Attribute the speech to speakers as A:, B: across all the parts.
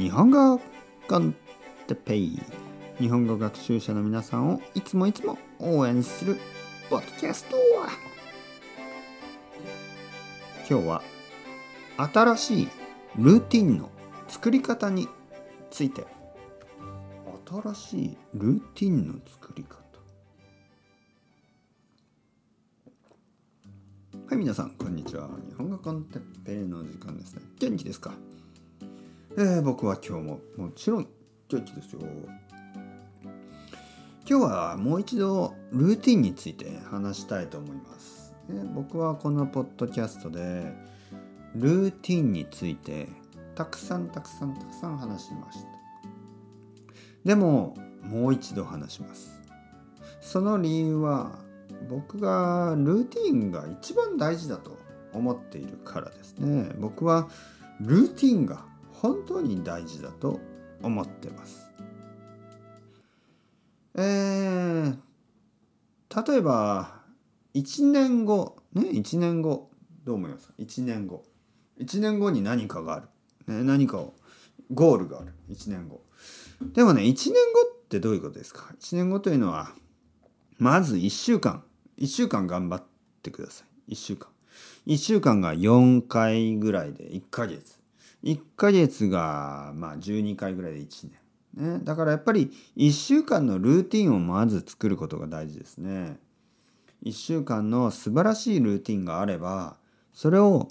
A: 日本語コンテペイ日本語学習者の皆さんをいつもいつも応援するポッドキャスト今日は新しいルーティンの作り方について新しいルーティンの作り方。はい皆さんこんにちは。日本語コンテッペイの時間ですね。元気ですか？えー、僕は今日ももちろん元気ですよ。今日はもう一度ルーティンについて話したいと思います、ね、僕はこのポッドキャストでルーティンについてたくさんたくさんたくさん話しました。でももう一度話します。その理由は僕がルーティンが一番大事だと思っているからですね。僕はルーティンが本当に大事だと思ってます。えー、例えば1年後ね1年後どう思いますか？1年後。1年後に何かがある、ね、何かをゴールがある。1年後。でもね1年後ってどういうことですか？1年後というのはまず1週間。1週間頑張ってください。1週間。1週間が4回ぐらいで1ヶ月。1ヶ月がまあ12回ぐらいで1年、ね、だからやっぱり1週間のルーティンをまず作ることが大事ですね。1週間の素晴らしいルーティンがあればそれを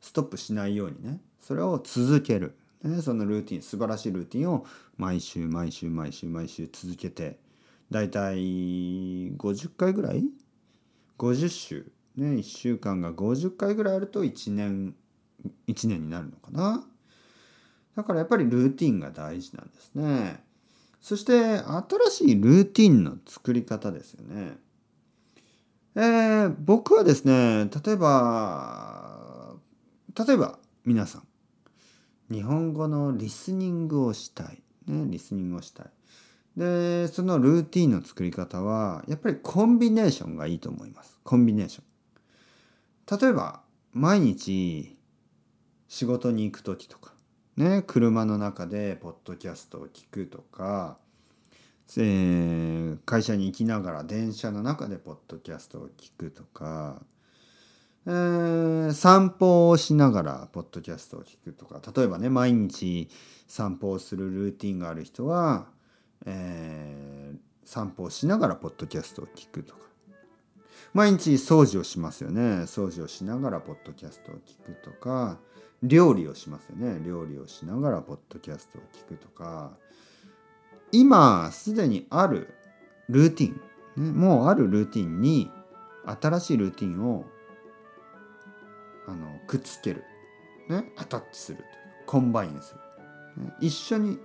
A: ストップしないようにね。それを続ける、ね、そのルーティン素晴らしいルーティンを毎週毎週毎週毎週続けてだいたい50回ぐらい？50週。ね1週間が50回ぐらいあると1年1年になるのかな。だからやっぱりルーティンが大事なんですね。そして新しいルーティンの作り方ですよね。えー、僕はですね例えば例えば皆さん日本語のリスニングをしたい、ね、リスニングをしたい。でそのルーティンの作り方はやっぱりコンビネーションがいいと思います。コンビネーション。例えば毎日仕事に行く時とか。ね車の中でポッドキャストを聞くとか、えー、会社に行きながら電車の中でポッドキャストを聞くとか、えー、散歩をしながらポッドキャストを聞くとか。例えばね毎日散歩をするルーティンがある人は、えー、散歩をしながらポッドキャストを聞くとか。毎日掃除をしますよね。掃除をしながらポッドキャストを聞くとか料理をしますよね。料理をしながらポッドキャストを聞くとか。今すでにあるルーティン、ね、もうあるルーティンに新しいルーティンをあのくっつける、ね、 attach する combine する、ね、一緒に、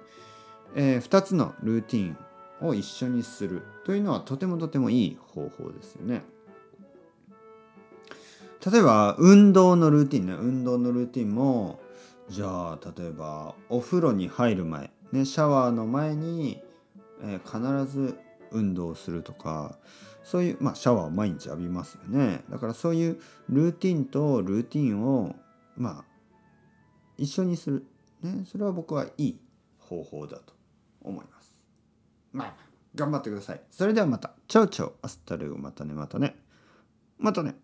A: えー、2つのルーティンを一緒にするというのはとてもとてもいい方法ですよね。例えば運動のルーティンね。運動のルーティンもじゃあ例えばお風呂に入る前、ね、シャワーの前に、えー、必ず運動するとかそういう、まあ、シャワーを毎日浴びますよね。だからそういうルーティンとルーティンをまあ一緒にする、ね、それは僕はいい方法だと思います。まあ頑張ってください。それではまた。 Ciao ciao。Hasta luego。またねまたね。またね。